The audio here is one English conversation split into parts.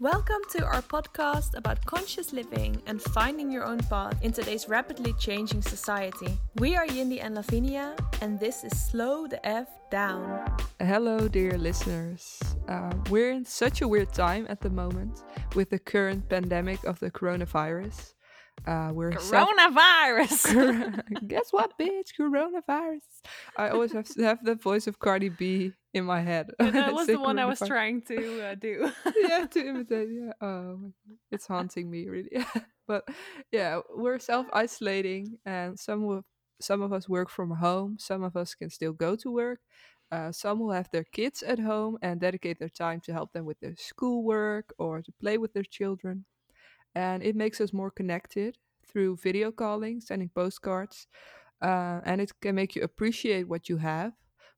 Welcome to our podcast about conscious living and finding your own path in today's rapidly changing society. We are Yindi and Lavinia, and this is Slow the F Down. Hello, dear listeners. Uh, we're in such a weird time at the moment with the current pandemic of the coronavirus. Uh, we're Coronavirus! Guess what, bitch? Coronavirus. I always have to have the voice of Cardi B in my head. that was the one I was trying to uh, do. yeah, to imitate. Yeah. Oh, it's haunting me really. but yeah, we're self isolating, and some of some of us work from home. Some of us can still go to work. Uh, some will have their kids at home and dedicate their time to help them with their schoolwork or to play with their children. And it makes us more connected through video calling, sending postcards, uh, and it can make you appreciate what you have.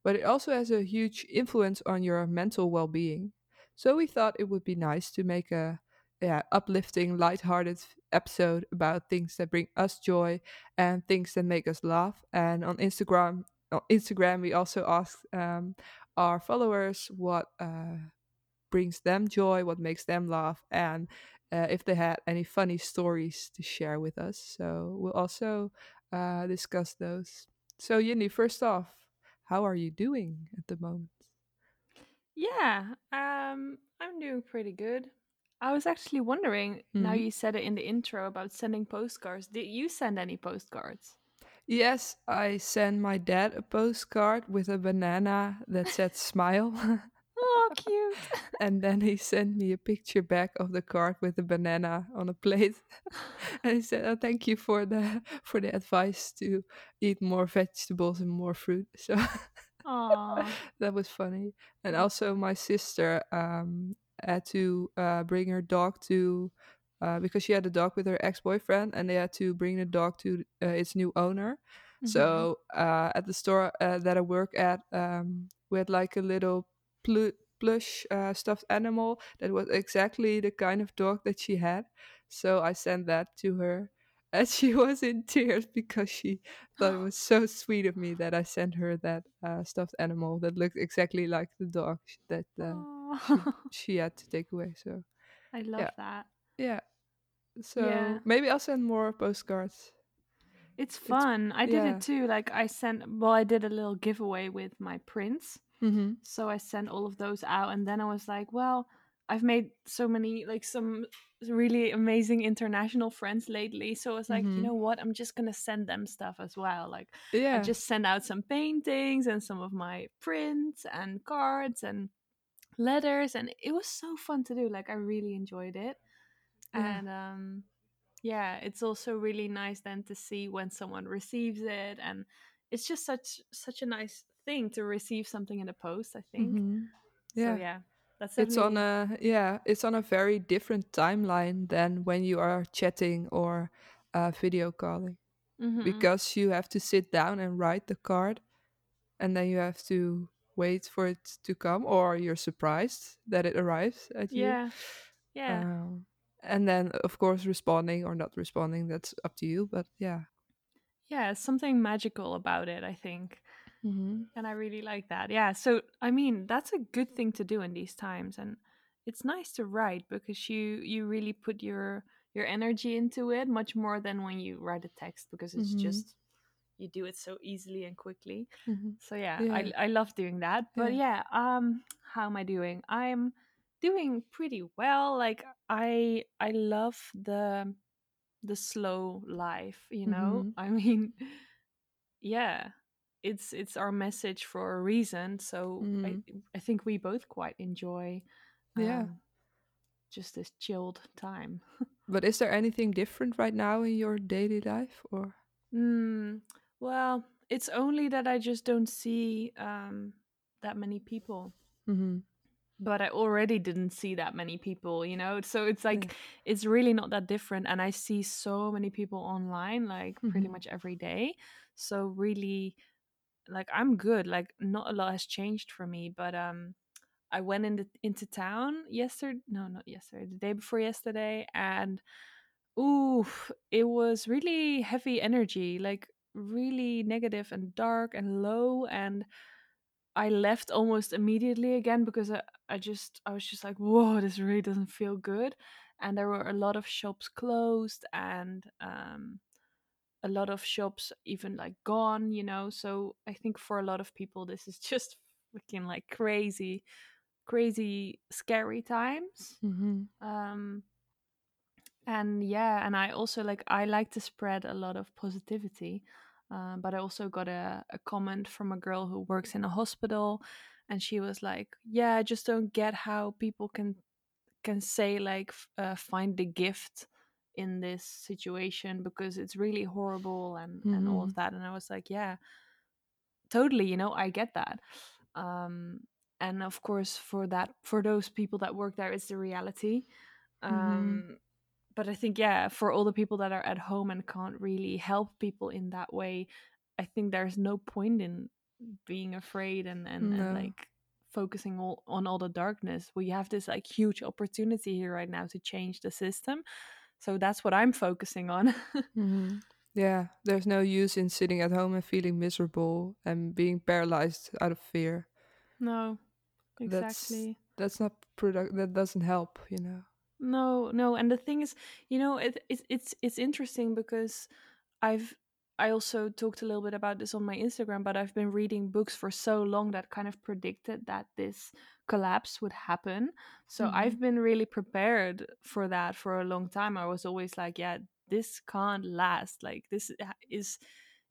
But it also has a huge influence on your mental well being. So we thought it would be nice to make a yeah, uplifting, lighthearted episode about things that bring us joy and things that make us laugh. And on Instagram, on Instagram, we also asked um, our followers what uh, brings them joy, what makes them laugh, and uh, if they had any funny stories to share with us. So we'll also uh, discuss those. So, Yindi, first off, how are you doing at the moment? yeah, um, I'm doing pretty good. I was actually wondering, now Mhm. you said it in the intro about sending postcards. Did you send any postcards? Yes, I sent my dad a postcard with a banana that said smile. Cute. and then he sent me a picture back of the card with the banana on a plate. and he said, "Oh, thank you for the for the advice to eat more vegetables and more fruit." So that was funny. And also, my sister um, had to uh, bring her dog to uh, because she had a dog with her ex boyfriend, and they had to bring the dog to uh, its new owner. So uh, at the store uh, that I work at, um, we had like a little plu- plush uh, stuffed animal that was exactly the kind of dog that she had. So I sent that to her. And she was in tears because she thought it was so sweet of me that I sent her that uh, stuffed animal that looked exactly like the dog that uh, Aw. she had to take away. So I love Yeah. that. yeah, so Yeah. maybe I'll send more postcards. It's fun. I did yeah. it too. Like I sent well, I did a little giveaway with my prints. Mm-hmm. So I sent all of those out and then I was like, well, I've made so many like some really amazing international friends lately. So I was like, you Mhm. know what? I'm just gonna send them stuff as well. Like Yeah. I just send out some paintings and some of my prints and cards and letters and it was so fun to do. Like I really enjoyed it. Yeah. And um yeah, it's also really nice then to see when someone receives it and it's just such such a nice thing to receive something in the post, I think. Mhm. So Yeah. yeah, that's It's on a yeah, it's on a very different timeline than when you are chatting or uh, video calling Mhm. because you have to sit down and write the card, and then you have to wait for it to come, or you're surprised that it arrives at you. yeah, yeah, Um, and then of course responding or not responding that's up to you. But yeah. yeah. Something magical about it, I think, Mm-hmm. and I really like that. Yeah. So I mean, that's a good thing to do in these times, and it's nice to write because you you really put your your energy into it much more than when you write a text because it's Mhm. just you do it so easily and quickly. Mm-hmm. So yeah, Yeah. I I love doing that. But yeah, um how am I doing? I'm doing pretty well. Like I I love the the slow life, you know? Mhm. I mean, yeah. It's it's our message for a reason. So I I think we both quite enjoy Yeah. um, just this chilled time. But is there anything different right now in your daily life, or? Mm, well, it's only that I just don't see um, that many people. Mm-hmm. But I already didn't see that many people, you know? So it's like, it's really not that different. And I see so many people online, like pretty Mhm. much every day. So really, like, I'm good. Like, not a lot has changed for me. But um, I went into, into town yesterday. No, not yesterday, the day before yesterday. And Ooh, it was really heavy energy, like really negative and dark and low. And I left almost immediately again because I, I just I was just like, whoa, this really doesn't feel good. And there were a lot of shops closed and um, a lot of shops even like gone, you know. So I think for a lot of people, this is just freaking like crazy, crazy, scary times. Mm-hmm. Um, and yeah, and I also like I like to spread a lot of positivity. Um, but I also got a, a comment from a girl who works in a hospital, and she was like, "Yeah, I just don't get how people can can say like uh, find the gift in this situation because it's really horrible and and all Mm-hmm. of that." And I was like, "Yeah, totally. You know, I get that." Um, and of course, for that, for those people that work there, it's the reality. Mm-hmm. Um, but I think yeah, for all the people that are at home and can't really help people in that way, I think there's no point in being afraid and and and like focusing all on all the darkness. We have this like huge opportunity here right now to change the system. So that's what I'm focusing on. Mm-hmm. Yeah, there's no use in sitting at home and feeling miserable and being paralyzed out of fear. no, That's exactly. that's not product. That doesn't help. You know. No, no, and the thing is, you know, it, it it's it's interesting because I've I also talked a little bit about this on my Instagram, but I've been reading books for so long that kind of predicted that this collapse would happen. So Mm-hmm. I've been really prepared for that for a long time. I was always like, yeah, this can't last. Like this is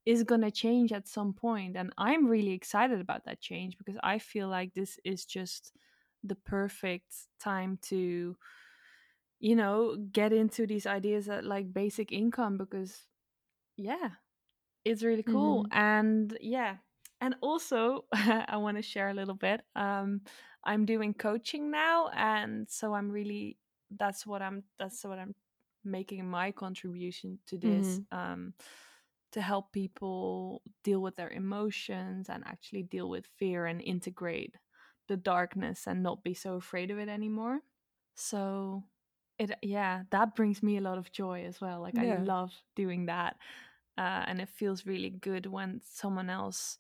is going to change at some point and I'm really excited about that change because I feel like this is just the perfect time to you know get into these ideas at like basic income because yeah it's really cool Mm-hmm. and yeah and also i want to share a little bit um i'm doing coaching now and so i'm really that's what i'm that's what i'm making my contribution to this Mm-hmm. um to help people deal with their emotions and actually deal with fear and integrate the darkness and not be so afraid of it anymore so it yeah, that brings me a lot of joy as well. Like I love doing that. Uh, and it feels really good when someone else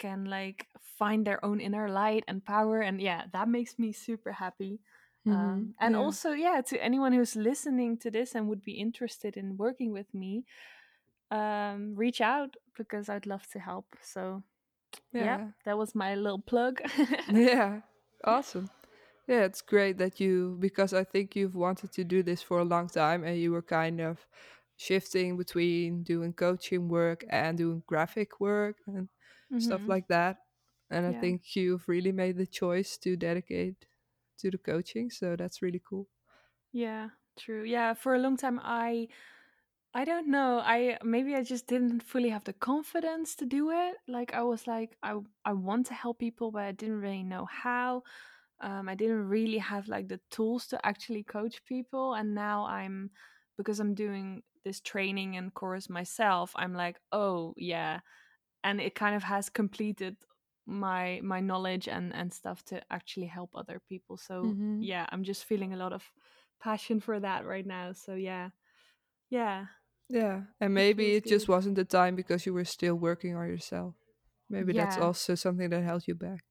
can like find their own inner light and power and yeah, that makes me super happy. Mm-hmm. Um, and Yeah. also, yeah, to anyone who's listening to this and would be interested in working with me, um, reach out because I'd love to help. So, yeah, Yeah. that was my little plug. Yeah. Awesome. Yeah, it's great that you because I think you've wanted to do this for a long time and you were kind of shifting between doing coaching work and doing graphic work and stuff hmm like that. And I think you've really made the choice to dedicate to the coaching, so that's really cool. Yeah, true. Yeah, for a long time I I don't know. I maybe I just didn't fully have the confidence to do it. Like I was like I I want to help people, but I didn't really know how. Um, I didn't really have like the tools to actually coach people, and now I'm because I'm doing this training and course myself. I'm like, oh yeah, and it kind of has completed my my knowledge and and stuff to actually help other people. So hmm yeah, I'm just feeling a lot of passion for that right now. So yeah, yeah, Yeah, and maybe it just wasn't the time because you were still working on yourself. Maybe that's also something that held you back.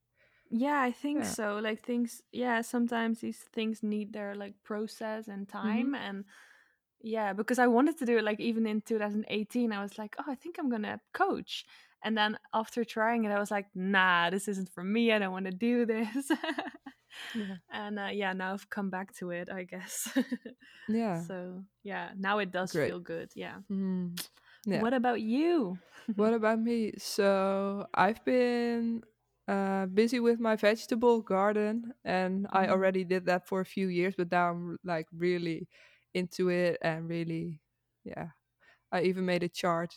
Yeah, I think Yeah. so. Like things, yeah, sometimes these things need their like process and hmm time and yeah, because I wanted to do it like even in 2018 I was like, "Oh, I think I'm going to coach." And then after trying it I was like, "Nah, this isn't for me. I don't want to do this." Yeah. and uh, yeah, now I've come back to it, I guess. Yeah. so, yeah, now it does Great. feel good. Yeah. Mm. Yeah. What about you? What about me? So I've been uh, busy with my vegetable garden, and I Mhm. already did that for a few years, but now I'm like really into it and really, yeah. I even made a chart,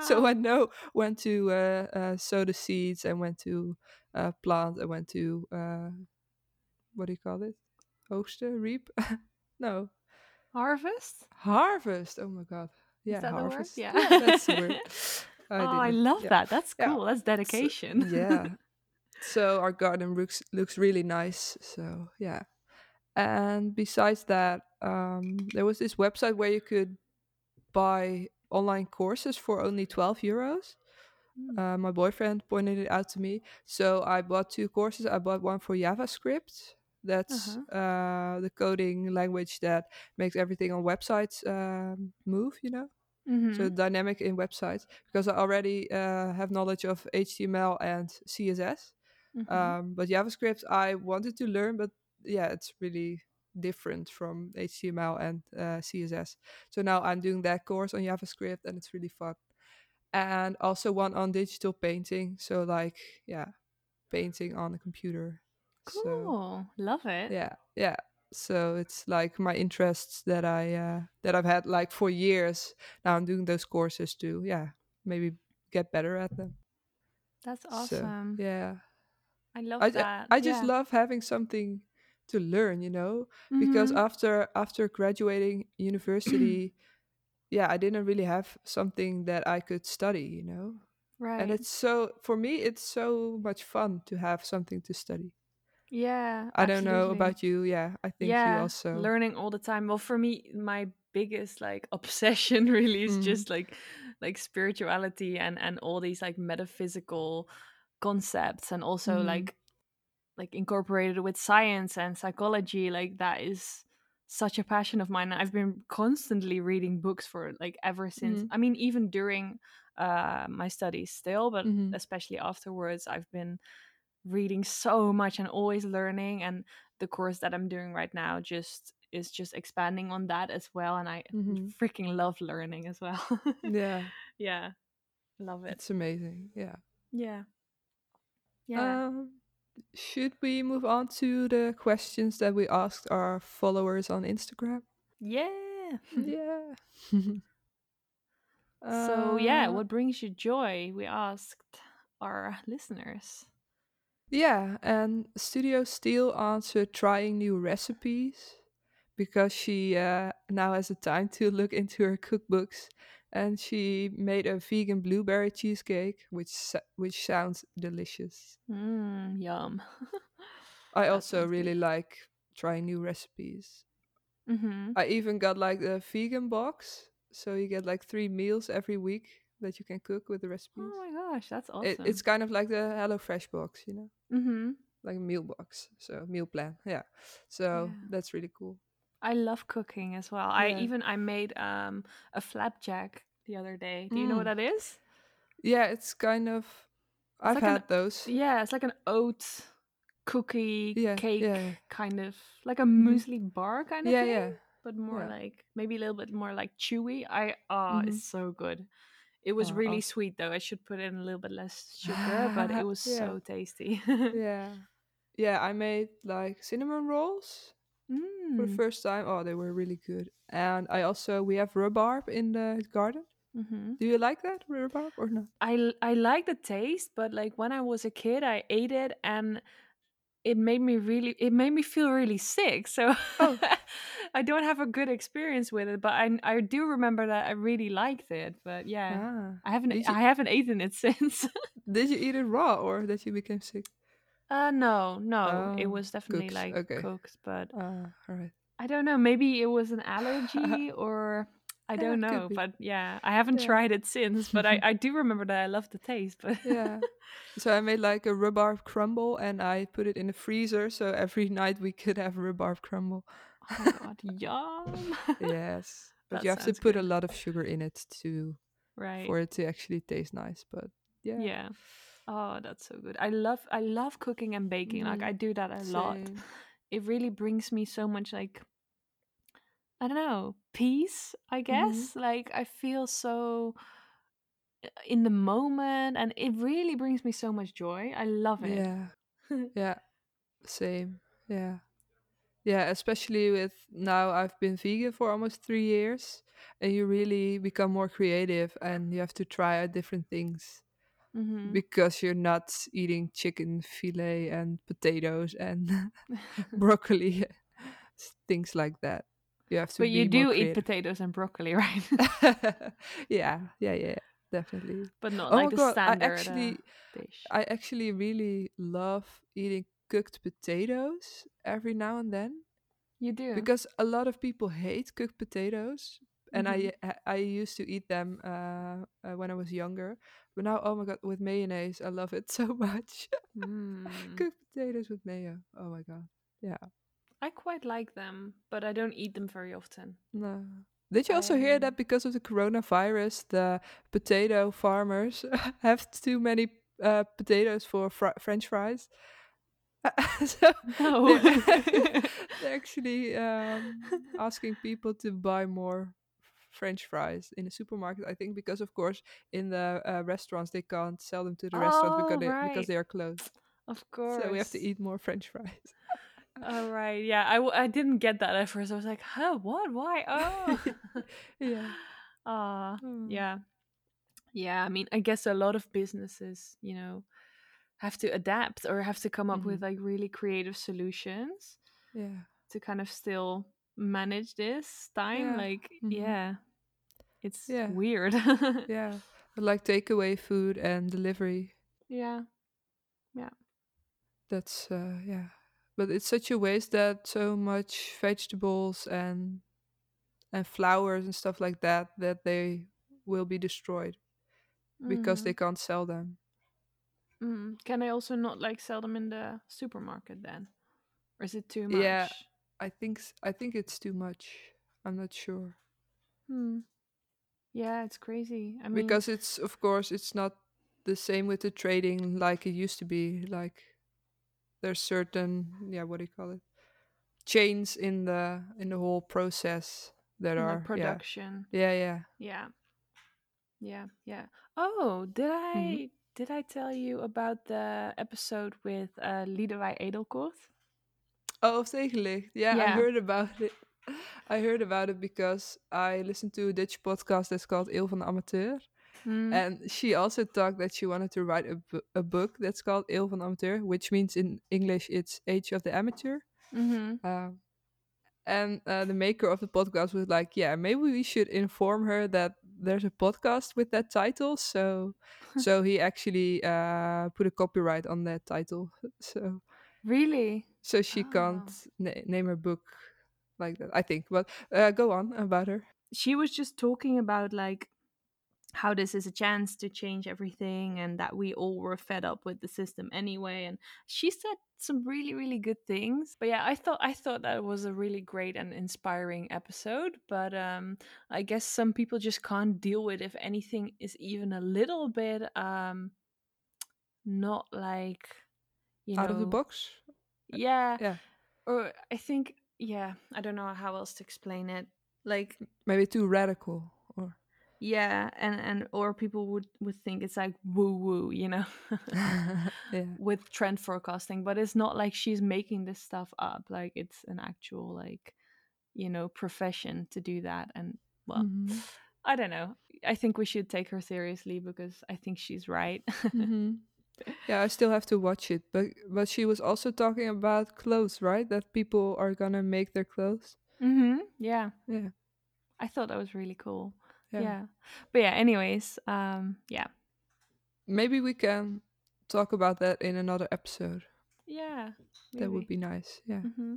so I know when to uh, uh, sow the seeds and when to uh, plant and when to uh, what do you call it? Oogsten, reap? no, Harvest? harvest. Oh my god, Is yeah, that the word? harvest. Yeah. Yeah, that's the word. oh, I I love Yeah, that. That's yeah. cool. That's So, dedication. yeah. So our garden looks looks really nice. So yeah. And besides that, um, there was this website where you could buy online courses for only twelve euros. Mm. Uh, my boyfriend pointed it out to me. So I bought two courses. I bought one for JavaScript. That's Uh-huh. uh, the coding language that makes everything on websites um, move, you know? So Mm-hmm. dynamic in websites. Because I already uh, have knowledge of HTML and CSS. Mm-hmm. Um, but JavaScript, I wanted to learn, but yeah, it's really different from HTML and uh, CSS. So now I'm doing that course on JavaScript and it's really fun and also one on digital painting. So like yeah, painting on a computer. So Cool. Love it. yeah, yeah. So it's like my interests that I uh, that I've had like for years. Now I'm doing those courses to yeah maybe get better at them. That's So awesome. yeah, I love I that. I just yeah. love having something to learn, you know, because Mhm. after after graduating university, yeah, I didn't really have something that I could study, you know. Right. And it's so for me it's so much fun to have something to study. Yeah, I don't know about you. Yeah, I think you Yeah, also learning all the time. Well, for me, my biggest like obsession really is mm, just like like spirituality and and all these like metaphysical concepts and also mhm, like like incorporated with science and psychology like that is such a passion of mine i've been constantly reading books for like ever since. Mhm, i mean even during uh my studies still but mhm, especially afterwards i've been reading so much and always learning and the course that i'm doing right now just is just expanding on that as well and i mhm. freaking love learning as well. Yeah, yeah. Love it. It's amazing. Yeah. yeah. Yeah. Um should we move on to the questions that we asked our followers on Instagram? yeah Yeah. So, yeah, uh what brings you joy? We asked our listeners. Yeah, and Studio Steel answered trying new recipes because she uh, now has the time to look into her cookbooks, and she made a vegan blueberry cheesecake, which which sounds delicious. Mmm, yum. I also sounds good. really like trying new recipes. Mm-hmm. I even got like the vegan box, so you get like three meals every week that you can cook with the recipes. Oh my gosh, that's It, awesome. it's kind of like the HelloFresh box, you know. Mm-hmm. like a meal box so meal plan yeah so Yeah. that's really cool I love cooking as well. I even I made um a flapjack the other day. Do you know what mm. that is? yeah it's kind of It's i've like an had those yeah, it's like an oat cookie yeah cake yeah kind of like a hmm muesli bar kind of yeah thing, yeah but more yeah like maybe a little bit more like chewy. I ah, hmm it's so good. It was oh, really awesome sweet though. I should put in a little bit less sugar, but it was so tasty. yeah yeah i made like cinnamon rolls for the mm. first time oh they were really good and i also we have rhubarb in the garden hmm do you like that rhubarb or not I I like the taste, but like when I was a kid, I ate it and it made me really it made me feel really sick. So oh I don't have a good experience with it, but I I do remember that I really liked it. But yeah, ah I haven't you I haven't eaten it since. did you eat it raw or that you became sick uh no, no, it oh was definitely cooks like okay cooked, but Ah, all right. I don't know. Maybe it was an allergy or I yeah, don't could know. be. But yeah, I haven't Yeah. tried it since. But I, I do remember that I love the taste. But yeah. So I made like a rhubarb crumble and I put it in the freezer so every night we could have rhubarb crumble. oh my god, yum! yes. But that you have to sounds put a good. lot of sugar in it to Right? for it to actually taste nice. But yeah. Yeah. Oh, that's so good. I love I love cooking and baking. Like hmm I do that a lot. It really brings me so much like I don't know peace. I hmm guess like I feel so uh, in the moment, and it really brings me so much joy. I love it. Yeah. Yeah. Same. Yeah. Yeah, especially with now I've been vegan for almost three years and you really become more creative and you have to try out different things hmm because you're not eating chicken fillet and potatoes and broccoli, things like that. You have to but you do eat potatoes and broccoli, right? yeah, yeah, yeah, definitely. but not Oh like the god, I standard uh, actually dish. I actually really love eating cooked potatoes every now and then You do. because a lot of people hate cooked potatoes and hmm I I used to eat them uh, uh, when I was younger, But now, oh my god, with mayonnaise, I love it so much. Mm. Cooked potatoes with mayo. Oh my god. Yeah. I quite like them, but I don't eat them very often. No. Did you also hear that because of the coronavirus, the potato farmers have too many uh, potatoes for fr- French fries? so No. they're, they're actually um, asking people to buy more French fries in the supermarket. I think because, of course, in the uh, restaurants they can't sell them to the Oh, because they, right. because they are closed. of course. So we have to eat more French fries. All right. Yeah, I, w- I didn't get that at first. I was like, huh, what? Why? Oh. yeah. Ah, Mm. yeah. Yeah, I mean, I guess a lot of businesses, you know, have to adapt or have to come up with like really creative solutions Yeah. to kind of still manage this time. Yeah. Like, Mhm. yeah, it's Yeah. weird. Yeah. But like takeaway food and delivery. yeah. Yeah that's uh yeah. But it's such a waste that so much vegetables and and flowers and stuff like that that they will be destroyed because they Mhm. can't sell them. Mm. Can I also not like sell them in the supermarket then? Or is it too much? Yeah. I think I think it's too much. I'm not sure. Hmm. Yeah, it's crazy. I mean, because it's of course it's not the same with the trading like it used to be like there's certain yeah what do you call it chains in the in the whole process that in are the yeah production. yeah yeah Yeah. Yeah, yeah. Oh, did I Mhm. did I tell you about the episode with uh Lidewij Edelkoort? Oh of tegenlicht yeah i heard about it i heard about it because i listened to a dutch podcast that's called il van de amateur Hmm. and she also talked that she wanted to write a, a book that's called il van de amateur which means in english it's age of the amateur Mhm. Um, and uh, the maker of the podcast was like, "Yeah, maybe we should inform her that there's a podcast with that title." So, so he actually uh, put a copyright on that title, so Really? so she Oh. can't na- name her book like that. I think, but uh, go on about her. She was just talking about like how this is a chance to change everything and that we all were fed up with the system anyway and she said some really really good things but yeah i thought i thought that was a really great and inspiring episode but um i guess some people just can't deal with if anything is even a little bit um not like you Out of the box. yeah Yeah, or i think yeah i don't know how else to explain it like maybe too radical. Or yeah and and or people would would think it's like woo woo you know yeah, with trend forecasting but it's not like she's making this stuff up like it's an actual like you know profession to do that and well Mhm. i don't know i think we should take her seriously because i think she's right Mhm. Yeah, I still have to watch it, but but she was also talking about clothes, right? That people are gonna make their clothes. mm-hmm yeah Yeah, i thought that was really cool yeah. yeah. but yeah anyways um yeah Maybe we can talk about that in another episode. yeah That would be nice. Yeah. hmm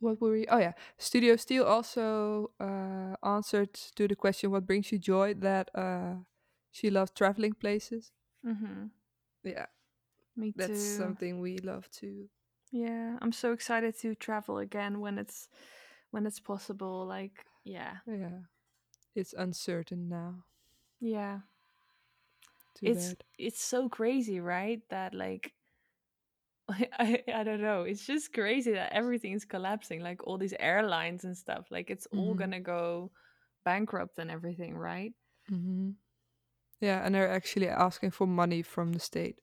What were we? Oh yeah, Studio Steel also uh, answered to the question, "What brings you joy?" That uh, she loved traveling places. Mm hmm Yeah, me too. that's something we love too. Yeah, I'm so excited to travel again when it's when it's possible. Like, yeah, Yeah, it's uncertain now. yeah. Too it's bad. it's so crazy, right? That like I I don't know. It's just crazy that everything's collapsing. Like all these airlines and stuff. Like it's all Mhm. gonna go bankrupt and everything, right? hmm Yeah, and they're actually asking for money from the state.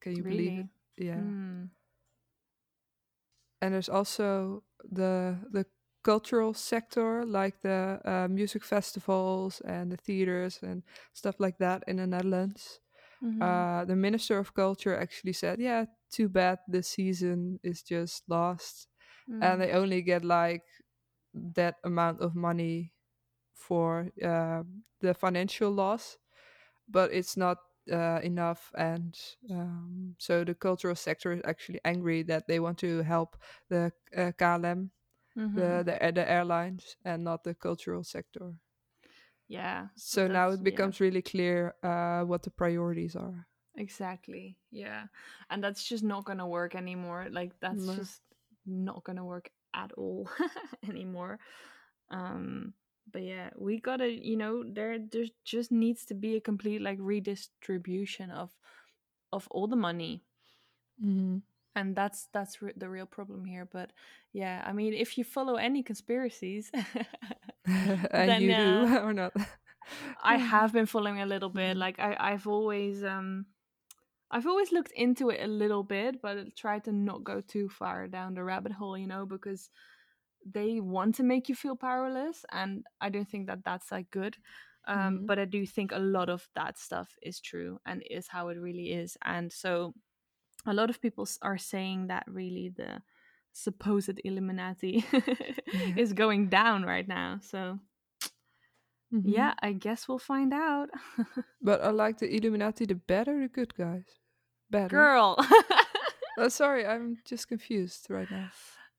Can you believe it? Yeah. Mm. and there's also the the cultural sector like the uh, music festivals and the theaters and stuff like that in the netherlands Mhm. uh, the minister of culture actually said yeah too bad the season is just lost Mm. and they only get like that amount of money for uh, the financial loss but it's not uh, enough and um, so the cultural sector is actually angry that they want to help the uh, KLM, Mhm. the, the the airlines and not the cultural sector yeah So now it yeah. becomes really clear uh, what the priorities are. Exactly. Yeah. And that's just not going to work anymore. Like that's No. just not going to work at all anymore. Um but yeah, we got to, you know, there there just needs to be a complete like redistribution of of all the money. Mm-hmm. And that's that's re- the real problem here, but yeah, I mean, if you follow any conspiracies, and Then, you do uh, or not? I have been following a little bit. Mhm. Like I, I've always um I've always looked into it a little bit, but I tried to not go too far down the rabbit hole, you know, because they want to make you feel powerless and I don't think that that's like good. Um Mhm. but I do think a lot of that stuff is true and is how it really is. And so a lot of people are saying that really the supposed Illuminati is going down right now. So Mhm. yeah, I guess we'll find out. But I like the Illuminati the better, the good guys. Better. Girl. Oh, sorry, I'm just confused right now.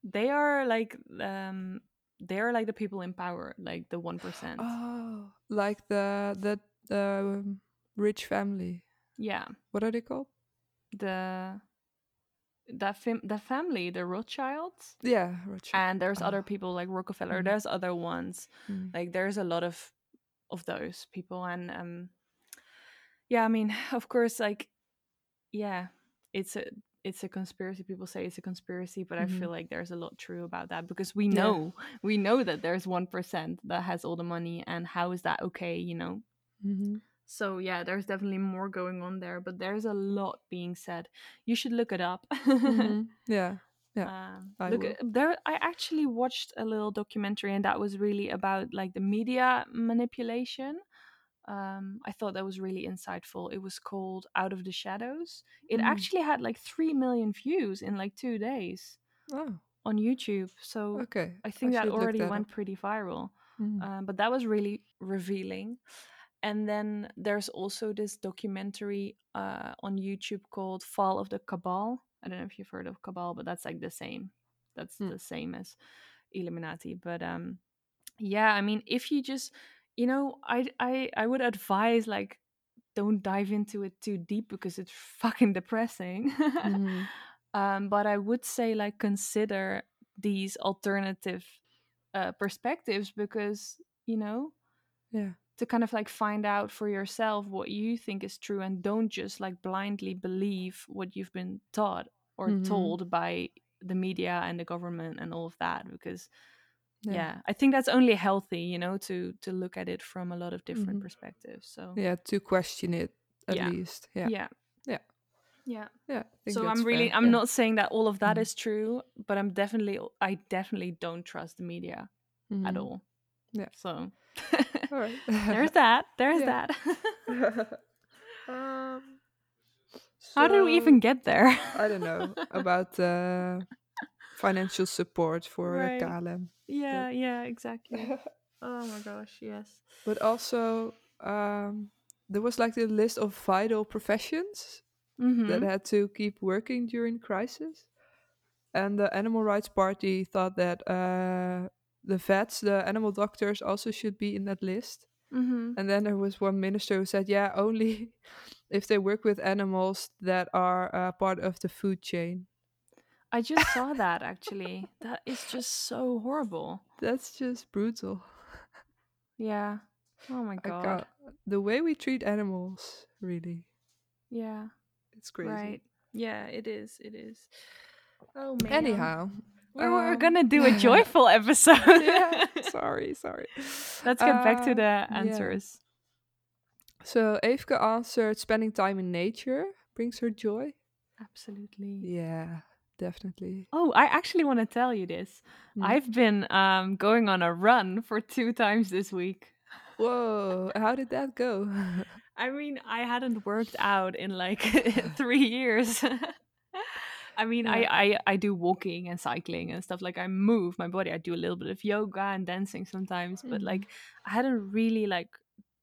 They are like um they are like the people in power, like the 1%. Oh, like the the the um, rich family. Yeah. What are they called? The that fam- the family, the Rothschilds, Yeah, Rothschild. and there's other Ah. people like Rockefeller. Mhm. There's other ones. Mm. Like there's a lot of of those people and um yeah, I mean, of course like yeah, it's a it's a conspiracy. People say it's a conspiracy, but I Mhm. feel like there's a lot true about that because we Yeah. know we know that there's one percent that has all the money, and how is that okay? You know. Mhm. So yeah, there's definitely more going on there, but there's a lot being said. You should look it up. Mhm. Yeah. Yeah, Um, I look will. there. I actually watched a little documentary, and that was really about like the media manipulation. Um, I thought that was really insightful. It was called Out of the Shadows. It Mm. actually had like three million views in like two days Oh, on YouTube. So okay. I think that already that went up. pretty viral. Mm. Um, but that was really revealing. And then there's also this documentary uh, on YouTube called Fall of the Cabal. I don't know if you've heard of Cabal, but that's like the same. That's Hmm. the same as Illuminati. But um, yeah, I mean, if you just, you know, I I I would advise like don't dive into it too deep because it's fucking depressing. Mhm. um, but I would say like consider these alternative uh, perspectives because you know Yeah. to kind of like find out for yourself what you think is true and don't just like blindly believe what you've been taught or Mhm. told by the media and the government and all of that because yeah. Yeah. i think that's only healthy you know to to look at it from a lot of different Mhm. perspectives so Yeah, to question it at Yeah. least. Yeah. yeah Yeah. yeah Yeah. So i'm really fair, i'm yeah. not saying that all of that is Mhm. true but i'm definitely i definitely don't trust the media at Mhm. all Yeah. so right. there's that there's that um, how did we even get there I don't know about uh, financial support for Right. KLM. yeah yeah exactly oh my gosh yes but also, um, there was like the list of vital professions mm-hmm. that had to keep working during crisis. And the Animal Rights Party thought that uh, the vets, the animal doctors, also should be in that list. Mm-hmm. And then there was one minister who said, yeah, only if they work with animals that are uh, part of the food chain. I just saw that actually. That is just so horrible. That's just brutal. Yeah. Oh my god. The way we treat animals, really, Yeah. it's crazy. Right. Yeah, it is. It is. Oh man. Anyhow, we were um, gonna do a joyful episode. yeah, sorry, sorry. Let's get back to Uh, the yeah. answers. So Evke answered spending time in nature brings her joy. Absolutely. Yeah, definitely. Oh, I actually want to tell you this. Hmm. I've been um, going on a run for two times this week. Whoa, how did that go? I mean, I hadn't worked out in like three years. I mean, Yeah. I, I I do walking and cycling and stuff. Like I move my body. I do a little bit of yoga and dancing sometimes, but Mhm. like I hadn't really like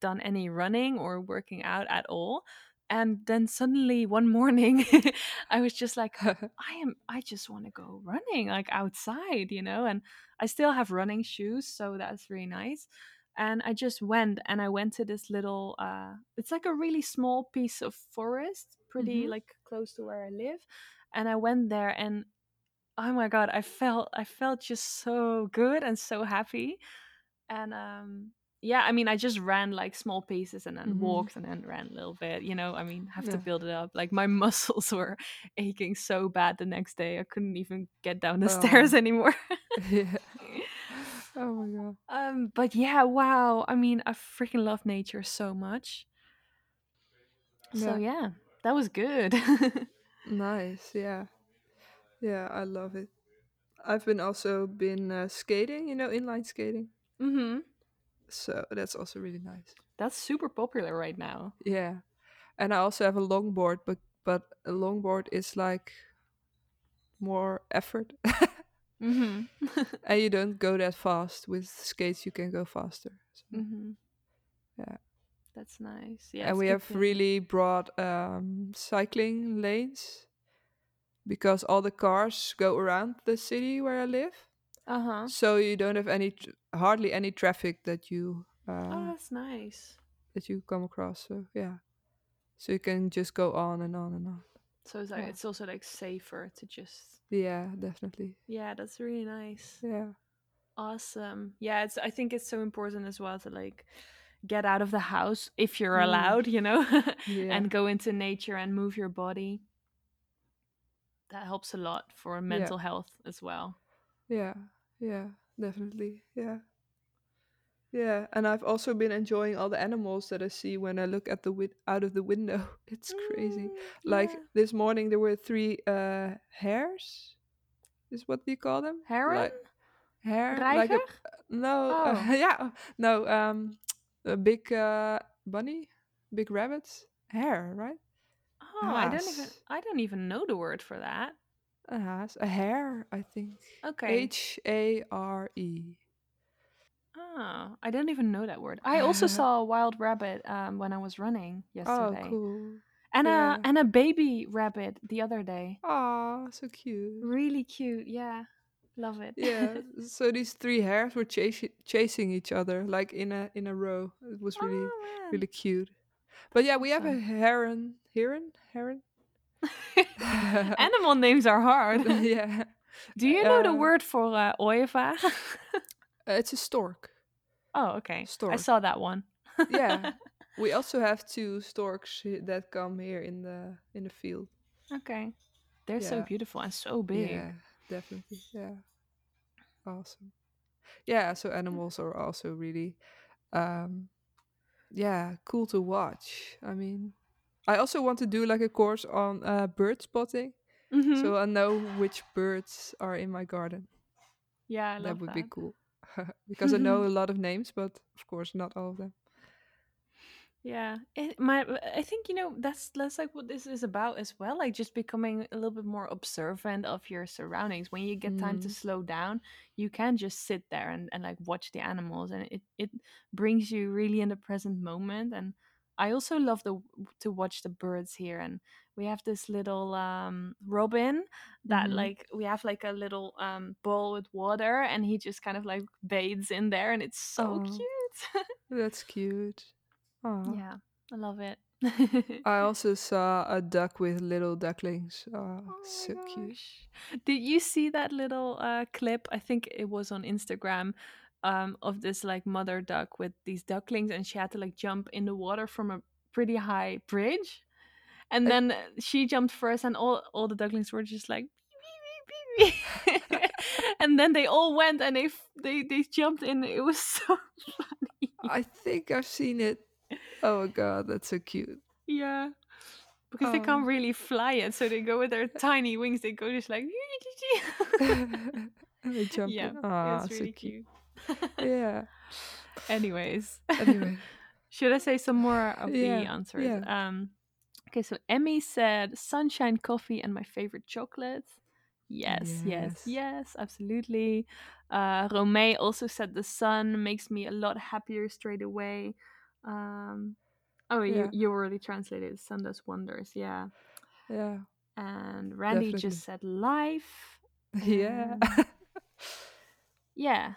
done any running or working out at all. And then suddenly one morning, I was just like, I am. I just want to go running, like outside, you know. And I still have running shoes, so that's really nice. and I just went and I went to this little uh it's like a really small piece of forest, pretty Mhm. like close to where I live. And I went there and oh my god, I felt I felt just so good and so happy. And um yeah, I mean I just ran like small pieces and then Mhm. walked and then ran a little bit, you know, I mean have to build it up. Like my muscles were aching so bad the next day. I couldn't even get down the stairs Oh. anymore. yeah. Oh my god. Um, but yeah, wow. I mean, I freaking love nature so much. So Yeah. yeah, that was good. Nice. Yeah. Yeah, I love it. I've been also been uh, skating, you know, inline skating. mhm. So that's also really nice. That's super popular right now. Yeah. And I also have a longboard, but but a longboard is like more effort. Mhm. and you don't go that fast. With skates you can go faster. So, mhm. Yeah. That's nice. Yeah. and we have to- really broad um, cycling lanes because all the cars go around the city where I live. Uh-huh. So you don't have any tr- hardly any traffic that you Oh, uh, that's nice. that you come across. So yeah, so you can just go on and on and on. So it's like Yeah. it's also like safer to just Yeah, definitely. Yeah, that's really nice. Yeah, Awesome. Yeah, it's I think it's so important as well to like get out of the house if you're Mm. allowed, you know, yeah, and go into nature and move your body. That helps a lot for mental health as well. yeah, yeah, definitely. Yeah, yeah. And I've also been enjoying all the animals that I see when I look at the win- out of the window. It's crazy. Mm, Like yeah. this morning, there were three uh, hares. Is what do you call them? heron, Like, hare? Like a reiger. no, Oh. uh, yeah, no. Um, a big uh, bunny, big rabbit, hare, right? Oh, I don't even haas. I don't even know the word for that. A haas, a hare, I think. Okay. H A R E. Oh, I didn't even know that word. I also saw a wild rabbit um, when I was running yesterday. Oh, cool. and yeah. a and a baby rabbit the other day. Oh, so cute. Really cute. Yeah, love it. Yeah. so these three hares were chasing chasing each other like in a in a row. It was really oh, really cute. But yeah, we have a heron, heron, heron. Animal names are hard. yeah, Do you know the Uh, word for uh, ooievaar? Uh, it's a stork. oh, okay. Stork. I saw that one. Yeah. we also have two storks that come here in the in the field. Okay. They're so beautiful and so big. Yeah, definitely. Yeah. Awesome. Yeah, so animals are also really um yeah, cool to watch. I mean, I also want to do like a course on uh, bird spotting, Mhm. so I know which birds are in my garden. yeah, I that would that. be cool. because I know a lot of names, but of course not all of them. Yeah, it, my I think you know that's that's like what this is about as well. Like just becoming a little bit more observant of your surroundings. When you get time to Mm. slow down, you can just sit there and, and like watch the animals, and it it brings you really in the present moment. And I also love the to watch the birds here. And we have this little um robin that Mhm. like we have like a little um bowl with water, and he just kind of like bathes in there, and it's so Oh. cute. That's cute. Aw. yeah, I love it. I also saw a duck with little ducklings. Oh, Oh so my cute. Did you see that little uh, clip? I think it was on Instagram um, of this like mother duck with these ducklings, and she had to like jump in the water from a pretty high bridge. And I- then she jumped first, and all all the ducklings were just like. "Beep, beep, beep, beep." and then they all went and they they they jumped in. It was so funny. I think I've seen it. Oh god, that's so cute. Yeah. Because they Oh. can't really fly it, so they go with their tiny wings. They go just like. and they jump yeah, in. Ah, it's so really cute. cute. Yeah. Anyways, Anyway. should I say some more of Yeah, the answers? yeah. Um, okay, so Emmy said sunshine coffee and my favorite chocolate. Yes, yes, Yes. yes, absolutely. Uh, Romeo also said the sun makes me a lot happier straight away. Um, oh, Yeah. you you already translated. Sun does wonders. Yeah. Yeah. And Randy just said life. Yeah. Yeah.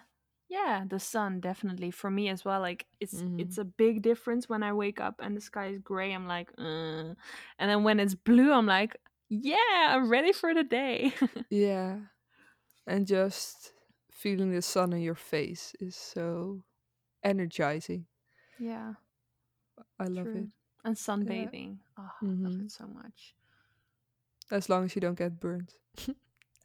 Yeah, the sun definitely for me as well. Like it's Mhm. it's a big difference when I wake up and the sky is gray. I'm like, uh. and then when it's blue, I'm like, yeah, I'm ready for the day. Yeah. And just feeling the sun on your face is so energizing. yeah, I love true. it. And sunbathing. Oh, I love Mhm. it so much. As long as you don't get burned.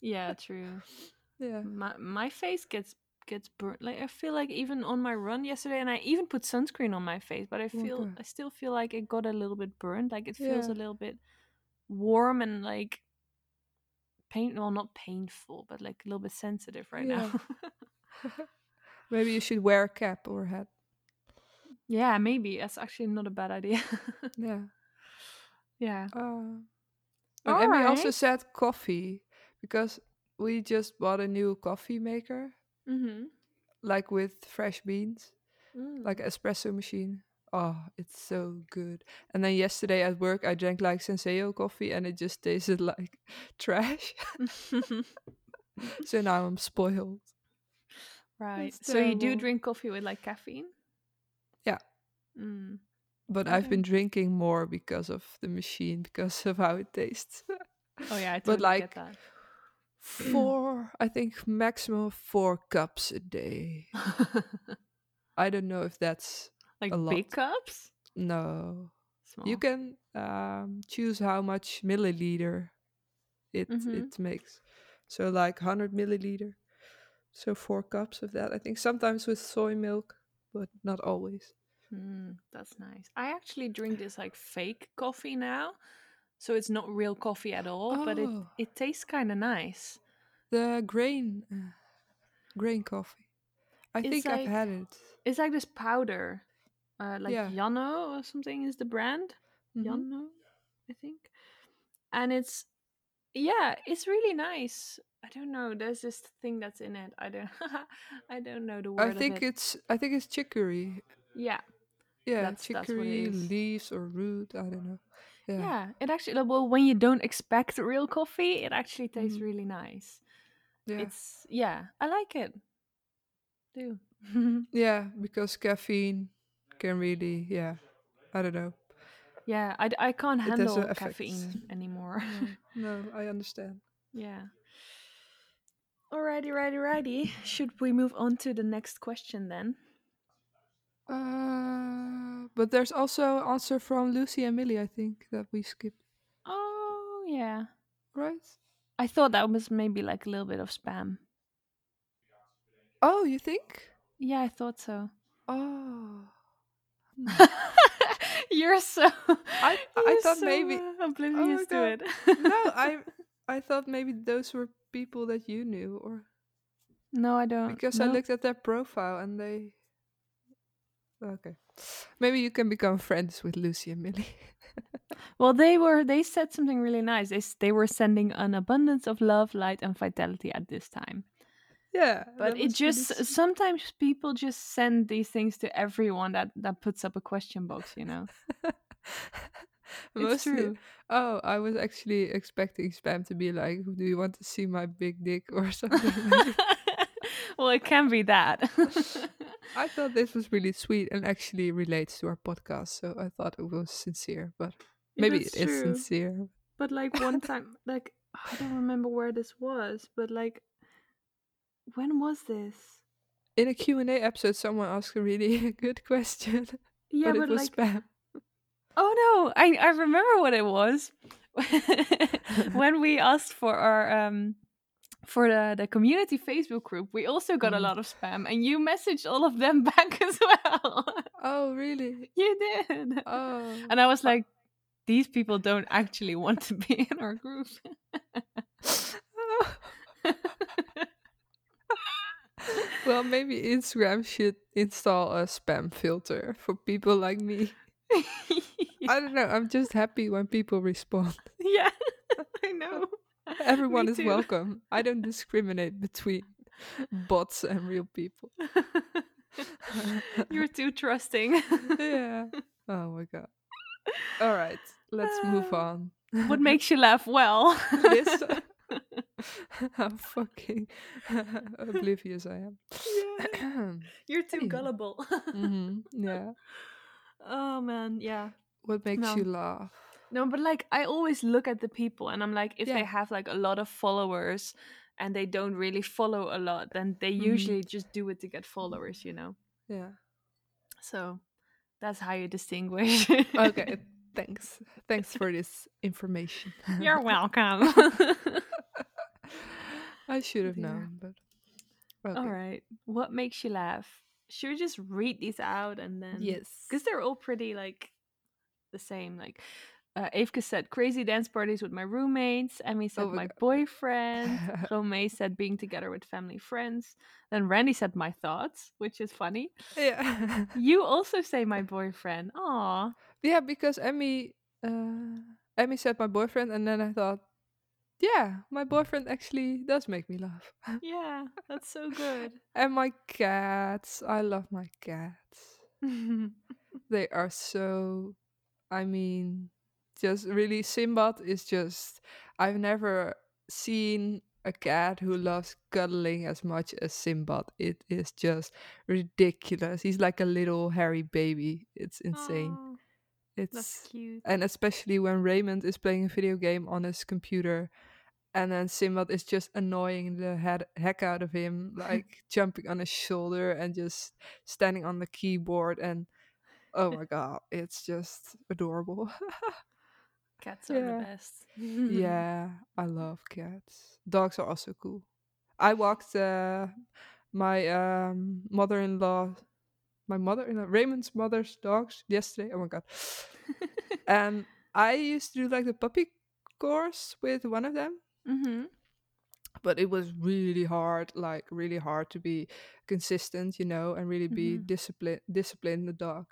Yeah, true. Yeah. My my face gets gets burnt. Like I feel like even on my run yesterday, and I even put sunscreen on my face, but I feel Okay. I still feel like it got a little bit burned. Like it feels Yeah. a little bit warm and like pain. Well, not painful, but like a little bit sensitive right Yeah. now. Maybe you should wear a cap or a hat. yeah, maybe that's actually not a bad idea. Yeah. yeah. Uh, and Emmy also said coffee because we just bought a new coffee maker, Mm-hmm. like with fresh beans, Mm. like espresso machine. Oh, it's so good. And then yesterday at work, I drank like Senseo coffee and it just tasted like trash. so now I'm spoiled. right. That's So you do drink coffee with like caffeine? Yeah. Mm. But I I've been drinking more because of the machine, because of how it tastes. Oh yeah, I But, totally like, get that. Four, I think maximum four cups a day. I don't know if that's like a big lot. cups? no. Small. You can um, choose how much milliliter it Mhm. it makes. So like 100 milliliter. So four cups of that. I think sometimes with soy milk, but not always. Mm, that's nice. I actually drink this like fake coffee now. So it's not real coffee at all, but it, Oh. it tastes kind of nice. The grain uh, grain coffee. I It's think like- I've had it. It's like this powder. Uh, like Yeah. Yannoh or something is the brand. Mhm. Yannoh, I think. And it's yeah, it's really nice. I don't know. There's this thing that's in it. I don't I don't know the word I think it. it's I think it's chicory. yeah. Yeah, That's- that's chicory is. leaves or root. I don't know. Yeah. Yeah, it actually well when you don't expect real coffee, it actually tastes Mhm. really nice. Yeah. It's yeah, I like it. Do. yeah, because caffeine can really yeah. I don't know. yeah, I, I can't handle caffeine anymore. No, no, I understand. yeah. Alrighty, righty, righty. Should we move on to the next question then? Uh, but there's also answer from Lucy and Millie, I think, that we skipped, Oh yeah. right? I thought that was maybe like a little bit of spam. Oh, you think? Yeah, I thought so. Oh. You're so. I- I thought so, maybe- oblivious to it. no, I I thought maybe those were people that you knew, or No, I don't. because I looked at their profile and they. Okay, maybe you can become friends with Lucy and Millie. Well, they were. They said something really nice. They they were sending an abundance of love, light, and vitality at this time. yeah, But it just sweet. sometimes people just send these things to everyone that that puts up a question box. You know, it's Mostly- true. Oh, I was actually expecting spam to be like, "Do you want to see my big dick?" or something. well, it can be that. I thought this was really sweet and actually relates to our podcast, so I thought it was sincere. But maybe That's it is true. sincere. But like one time, like I don't remember where this was, but like when was this? In a Q and A episode, someone asked a really good question, Yeah, but it was like spam. oh no, I I remember what it was when we asked for our um for the the community Facebook group. We also got a Mhm. lot of spam, and you messaged all of them back as well. Oh, really? you did, Oh, and I was like. These people don't actually want to be in our group. well, maybe Instagram should install a spam filter for people like me. I don't know. I'm just happy when people respond. yeah, I know. Everyone is welcome. I don't discriminate between bots and real people. You're too trusting. yeah. Oh my god. All right, let's move Uh, on. what makes you laugh? Well, this? How fucking oblivious I am. Yeah. You're too gullible. hmm Yeah. oh man, yeah. What makes No. you laugh? No, but like I always look at the people and I'm like, if Yeah. they have like a lot of followers and they don't really follow a lot, then they Mhm. usually just do it to get followers, you know? Yeah. So that's how you distinguish. Okay. Thanks. Thanks for this information. You're welcome. I should have Dear. known, but okay. All right. What makes you laugh? Should we just read these out and then Yes. because they're all pretty like the same. Like uh, said, crazy dance parties with my roommates. Emmy said Oh my my boyfriend. Romay said being together with family friends. Then Randy said my thoughts, which is funny. yeah. You also say my boyfriend. Aw. yeah, because Emmy, uh, Emmy said my boyfriend, and then I thought, yeah, my boyfriend actually does make me laugh. Yeah, that's so good. and my cats, I love my cats. They are so, I mean, just really Simbad is just. I've never seen a cat who loves cuddling as much as Simbad. It is just ridiculous. He's like a little hairy baby. It's insane. Aw, It's that's cute. and especially when Raymond is playing a video game on his computer and then Simbad is just annoying the head, heck out of him, like jumping on his shoulder and just standing on the keyboard and oh my god, it's just adorable. Cats are Yeah. the best. yeah, I love cats. Dogs are also cool. I walked uh, my um, mother-in-law, my mother-in-law, Raymond's mother's dogs yesterday. Oh my god! and I used to do like the puppy course with one of them, mm-hmm. but it was really hard, like really hard to be consistent, you know, and really be Mhm. disciplined, discipline the dog.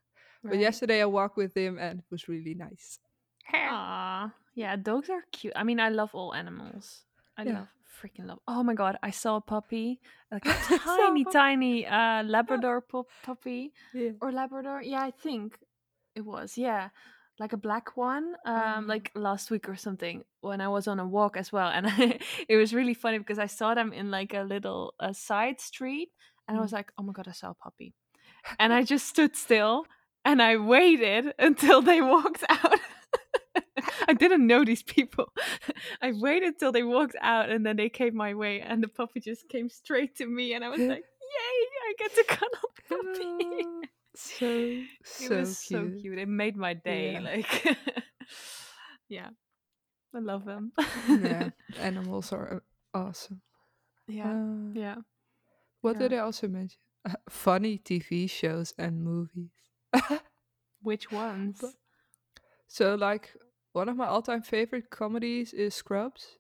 But yesterday I walked with him, and it was really nice. Aw, yeah, dogs are cute. I mean, I love all animals. I Yeah. love freaking love. Oh my god, I saw a puppy, like a I saw a tiny, tiny uh, Labrador pup puppy Yeah. or Labrador. Yeah, I think it was. Yeah, like a black one. Um, Oh. like last week or something when I was on a walk as well, and it was really funny because I saw them in like a little a side street, and I was like, oh my god, I saw a puppy, and I just stood still and I waited until they walked out. I didn't know these people. I waited till they walked out and then they came my way and the puppy just came straight to me and I was like, Yay, I get to cuddle the puppy. Oh, so it so was so cute. cute. It made my day. Yeah. Like Yeah. I love them. yeah, animals are uh, awesome. yeah. Uh, Yeah. what yeah. did I also mention? funny TV shows and movies. Which ones? So, like, one of my all-time favorite comedies is Scrubs.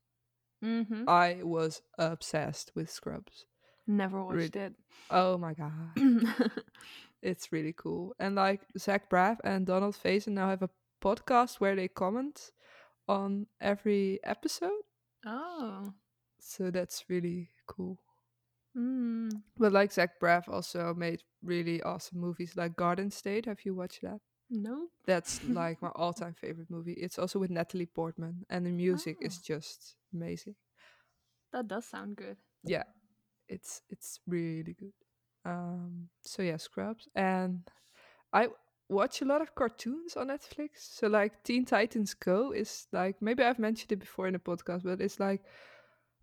Mm-hmm. I was obsessed with Scrubs. Never watched really- it. Oh my god, it's really cool. And like Zach Braff and Donald Faison now have a podcast where they comment on every episode. oh. So that's really cool. Mm. But like Zach Braff also made really awesome movies like Garden State. Have you watched that? No. That's like my all-time favorite movie. It's also with Natalie Portman, and the music is Oh. just amazing. That does sound good. Yeah, it's it's really good. Um, so yeah, Scrubs, and I watch a lot of cartoons on Netflix. So like Teen Titans Go is like maybe I've mentioned it before in the podcast, but it's like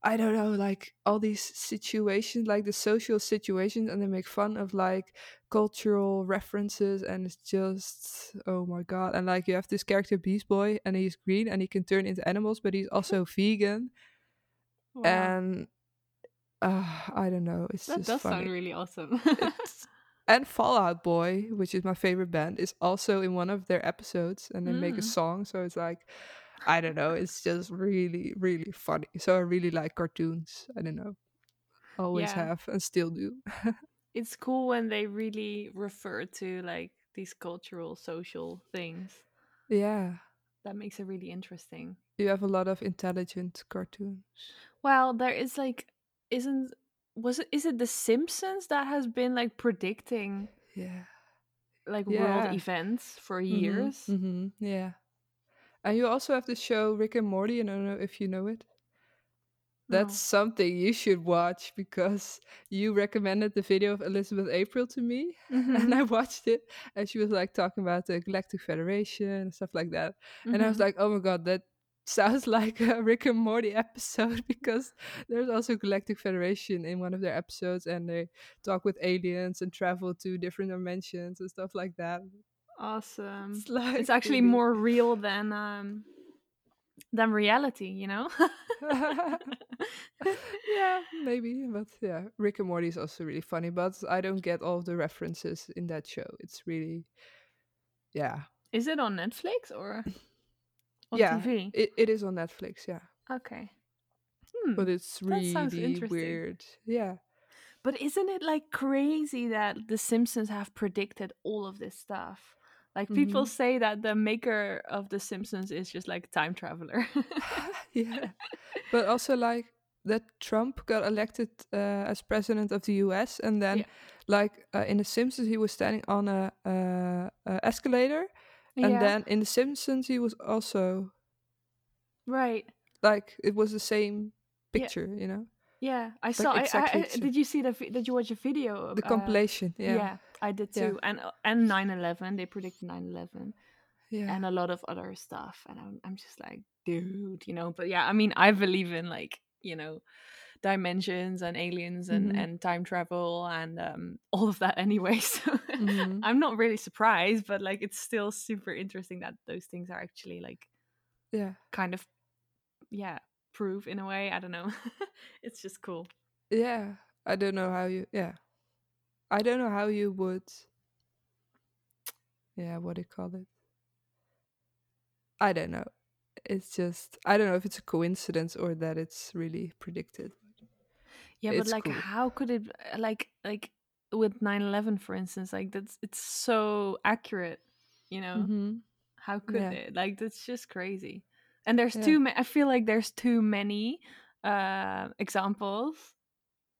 I don't know, like all these situations, like the social situations, and they make fun of like cultural references, and it's just oh my god! And like you have this character Beast Boy, and he's green, and he can turn into animals, but he's also vegan, Wow. and uh, I don't know, it's that does funny. sound really awesome. And Fall Out Boy, which is my favorite band, is also in one of their episodes, and they make a Mm. song. So it's like, I don't know, it's just really, really funny. So I really like cartoons. I don't know, always Yeah. have and still do. it's cool when they really refer to like these cultural social things. yeah, That makes it really interesting. you have a lot of intelligent cartoons. Well, there is like isn't was it is it the Simpsons that has been like predicting Yeah, like Yeah. world events for years? hmm Yeah, and you also have the show Rick and Morty. and I don't know if you know it. that's Oh. something you should watch because you recommended the video of Elizabeth April to me, and Mhm. I watched it, and she was like talking about the Galactic Federation and stuff like that, and I was Mhm. like, oh my god, that sounds like a Rick and Morty episode because there's also Galactic Federation in one of their episodes, and they talk with aliens and travel to different dimensions and stuff like that. Awesome. It's like It's actually more real than um than reality, you know? yeah, maybe, but yeah, Rick and Morty is also really funny, but I don't get all the references in that show. It's really, yeah, Is it on Netflix or on yeah, TV? It, it is on Netflix, yeah, Okay. Hmm. but it's really weird. Yeah, But isn't it like crazy that The Simpsons have predicted all of this stuff? Like people Mhm. say that the maker of The Simpsons is just like a time traveler. yeah, but also like that Trump got elected uh, as president of the U.S. and then Yeah. like uh, in The Simpsons he was standing on a, uh, a escalator, and yeah, then in The Simpsons he was also right. like it was the same Yeah. picture, you know, Yeah, I saw. Exactly I, I, did you see the? vi- Did you watch a video? the uh, compilation. yeah. Yeah, I did Yeah. too. And uh, and 9/11, they predicted 9/11 yeah, and a lot of other stuff. And I'm I'm just like, dude, you know. But yeah, I mean, I believe in like you know dimensions and aliens and Mhm. and time travel and um all of that anyway. So Mhm. I'm not really surprised, but like it's still super interesting that those things are actually like yeah, kind of yeah proof in a way. I don't know. it's just cool. yeah. I don't know how you. Yeah, I don't know how you would. Yeah, what do you call it? I don't know. It's just I don't know if it's a coincidence or that it's really predicted. Yeah, but like cool. how could it uh, like like with 9/11 for instance, like that's it's so accurate, you know? Mm-hmm. How could Yeah. it? Like that's just crazy. And there's Yeah. too many I feel like there's too many uh examples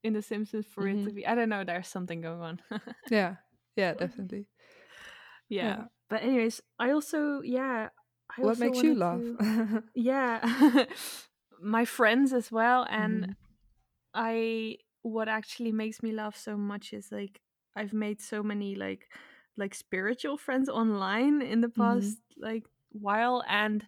in the Simpsons for it to be I don't know, there's something going on. Yeah, yeah, definitely. yeah. Yeah. But anyways, I also yeah, I what also makes you laugh? to- yeah. My friends as well and Mhm. I what actually makes me laugh so much is like I've made so many like like spiritual friends online in the Mhm. past like while and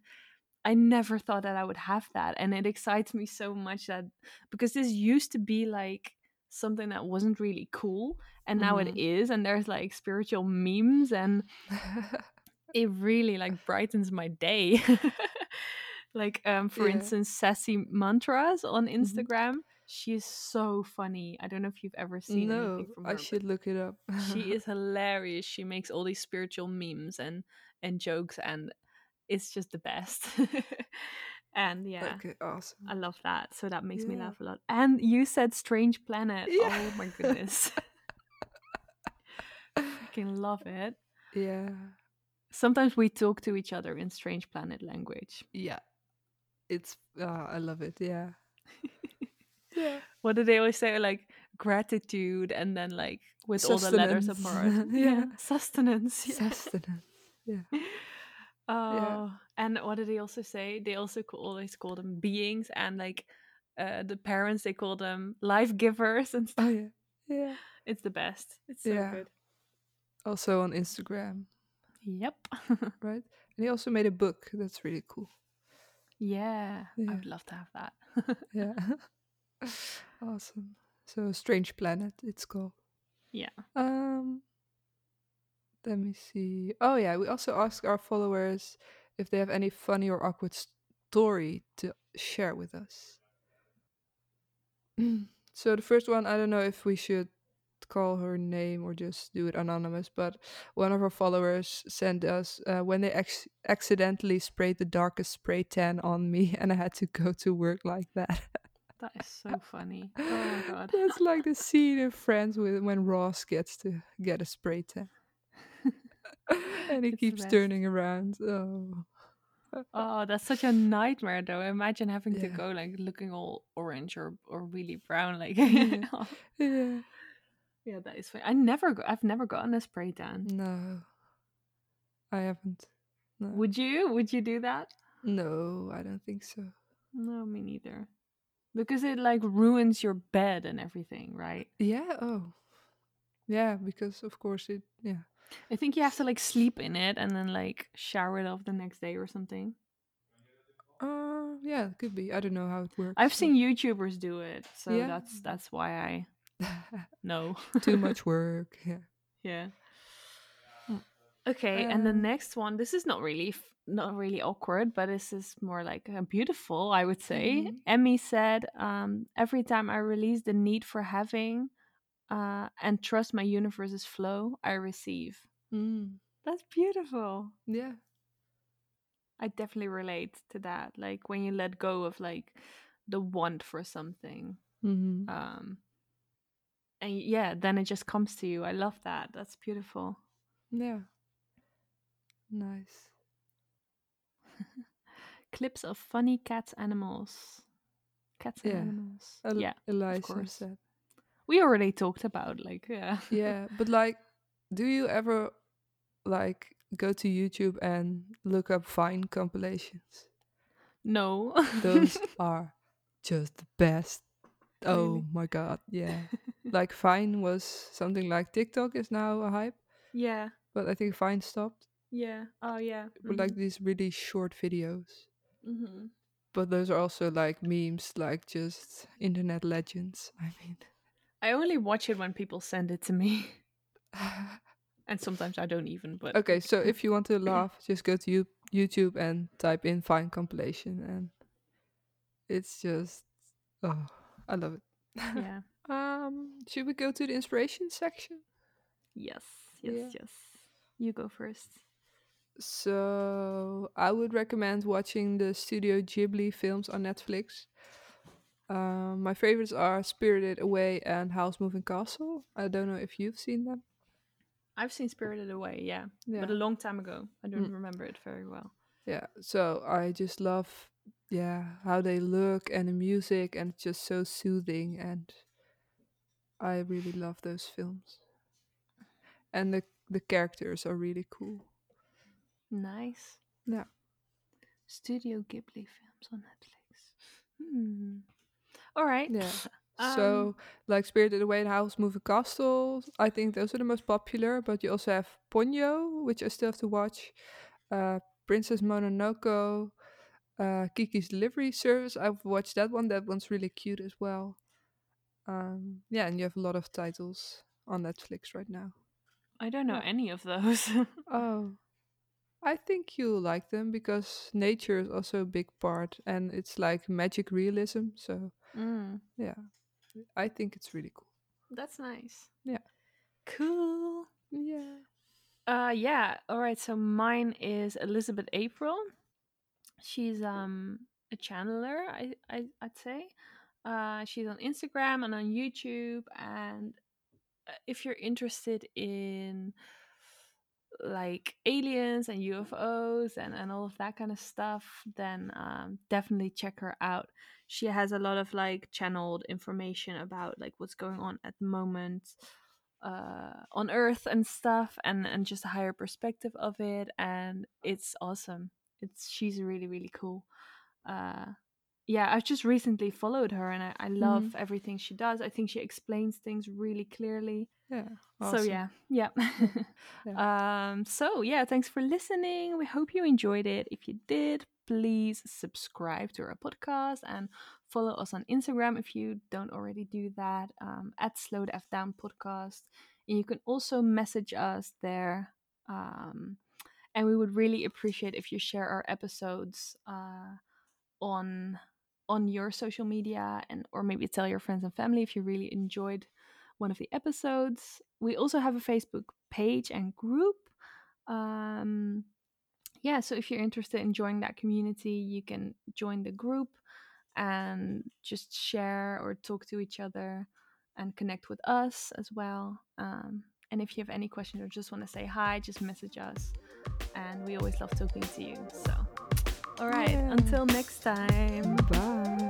I never thought that I would have that and it excites me so much that because this used to be like something that wasn't really cool and now it Mhm. is and there's like spiritual memes and it really like brightens my day. like um for Yeah. instance Sassy Mantras on Mhm. Instagram. She is so funny. I don't know if you've ever seen no, anything from I should look it up. she is hilarious. She makes all these spiritual memes and and jokes and it's just the best. and yeah, Okay, awesome. I love that. So that makes me laugh a lot. And you said Strange Planet. Yeah. Oh my goodness. Freaking love it. Yeah, Sometimes we talk to each other in Strange Planet language. yeah. It's uh, I love it. Yeah, yeah. What do they always say? Like gratitude and then like with all the letters Sustenance. apart. Yeah. Sustenance. yeah. Sustenance. Yeah. Oh, and what did they also say? They also always call them beings, and like uh, the parents, they call them life givers, and stuff. Oh yeah. Yeah. It's the best. It's so Yeah. good. Also on Instagram, Yep. right? And he also made a book. That's really cool. yeah, I would love to have that. Yeah. awesome. So Strange Planet, it's called. yeah. Um let me see. Oh yeah, we also ask our followers if they have any funny or awkward story to share with us. so the first one, I don't know if we should call her name or just do it anonymous, but one of our followers sent us uh, when they ac- accidentally sprayed the darkest spray tan on me and I had to go to work like that. That is so funny. Oh my god. That's like the scene in Friends with when Ross gets to get a spray tan. and he It's keeps turning around. Oh. Oh, that's such a nightmare though. Imagine having to go like looking all orange or or really brown like Yeah. Oh, Yeah. yeah, that is funny. I never go I've never gotten a spray tan. No. I haven't. No. Would you? Would you do that? no, I don't think so. No, me neither. because it like ruins your bed and everything, right? Yeah. Oh. Yeah, because of course it. Yeah. I think you have to like sleep in it and then like shower it off the next day or something. Uh. Yeah. It could be. I don't know how it works. I've seen YouTubers do it, so Yeah. that's that's why I know. too much work. Yeah. yeah. Okay, and the Um, next one. This is not really f- not really awkward, but this is more like uh, beautiful, I would say. Mhm. Emmy said, um, "Every time I release the need for having, uh, and trust my universe's flow, I receive." Mm. That's beautiful. Yeah. I definitely relate to that. Like when you let go of like the want for something. hmm Um and yeah, then it just comes to you. I love that. That's beautiful. Yeah. Nice. Clips of funny cats animals. Cats and Yeah. animals. El- yeah. Eliza course. said. We already talked about like yeah. Yeah, but like, do you ever like go to YouTube and look up Vine compilations? no. Those are just the best. Oh my god, yeah. like Vine was something like TikTok is now a hype, yeah. but I think Vine stopped. Yeah. Oh yeah. But like these really short videos. hmm But those are also like memes, like just internet legends. I mean, I only watch it when people send it to me. And sometimes I don't even, but okay. So if you want to laugh, just go to you- YouTube and type in Vine compilation, and it's just oh, I love it. yeah. Um, should we go to the inspiration section? Yes. Yes, Yeah. yes. You go first. So I would recommend watching the Studio Ghibli films on Netflix. Um, my favorites are Spirited Away and Howl's Moving Castle. I don't know if you've seen them. I've seen Spirited Away, yeah, Yeah, but a long time ago. I don't Mm. remember it very well. yeah. So I just love, yeah, how they look and the music, and it's just so soothing. And I really love those films. And the the characters are really cool. Nice. Yeah. Studio Ghibli films on Netflix. Hmm. All right. Yeah. Um, so, like Spirited Away and Howl's Moving Castle, I think those are the most popular. But you also have Ponyo, which I still have to watch. Uh, Princess Mononoke, uh, Kiki's Delivery Service. I've watched that one. That one's really cute as well. Um, yeah, and you have a lot of titles on Netflix right now. I don't know yeah. any of those. Oh, I think you'll like them because nature is also a big part, and it's like magic realism. So mm, yeah, I think it's really cool. that's nice. Yeah. Cool. Yeah. Uh yeah. All right. So mine is Elizabeth April. She's um a channeler, I, I I'd say. Uh she's on Instagram and on YouTube and uh, if you're interested in like aliens and UFOs and, and all of that kind of stuff, then um, definitely check her out. She has a lot of like channeled information about like what's going on at the moment uh, on Earth and stuff, and and just a higher perspective of it, and it's awesome. It's she's really really cool. Uh, yeah, I've just recently followed her, and I, I love everything she does. I think she explains things really clearly. Yeah. So awesome. yeah, yeah. Um. So yeah, thanks for listening. We hope you enjoyed it. If you did, please subscribe to our podcast and follow us on Instagram if you don't already do that. Um, at Slow F Down Podcast, and you can also message us there. Um, and we would really appreciate if you share our episodes uh, on on your social media and or maybe tell your friends and family if you really enjoyed one of the episodes. We also have a Facebook page and group. Um, yeah, so if you're interested in joining that community, you can join the group and just share or talk to each other and connect with us as well. Um, and if you have any questions or just want to say hi, just message us. And we always love talking to you. So, all right, Yeah. until next time. Bye.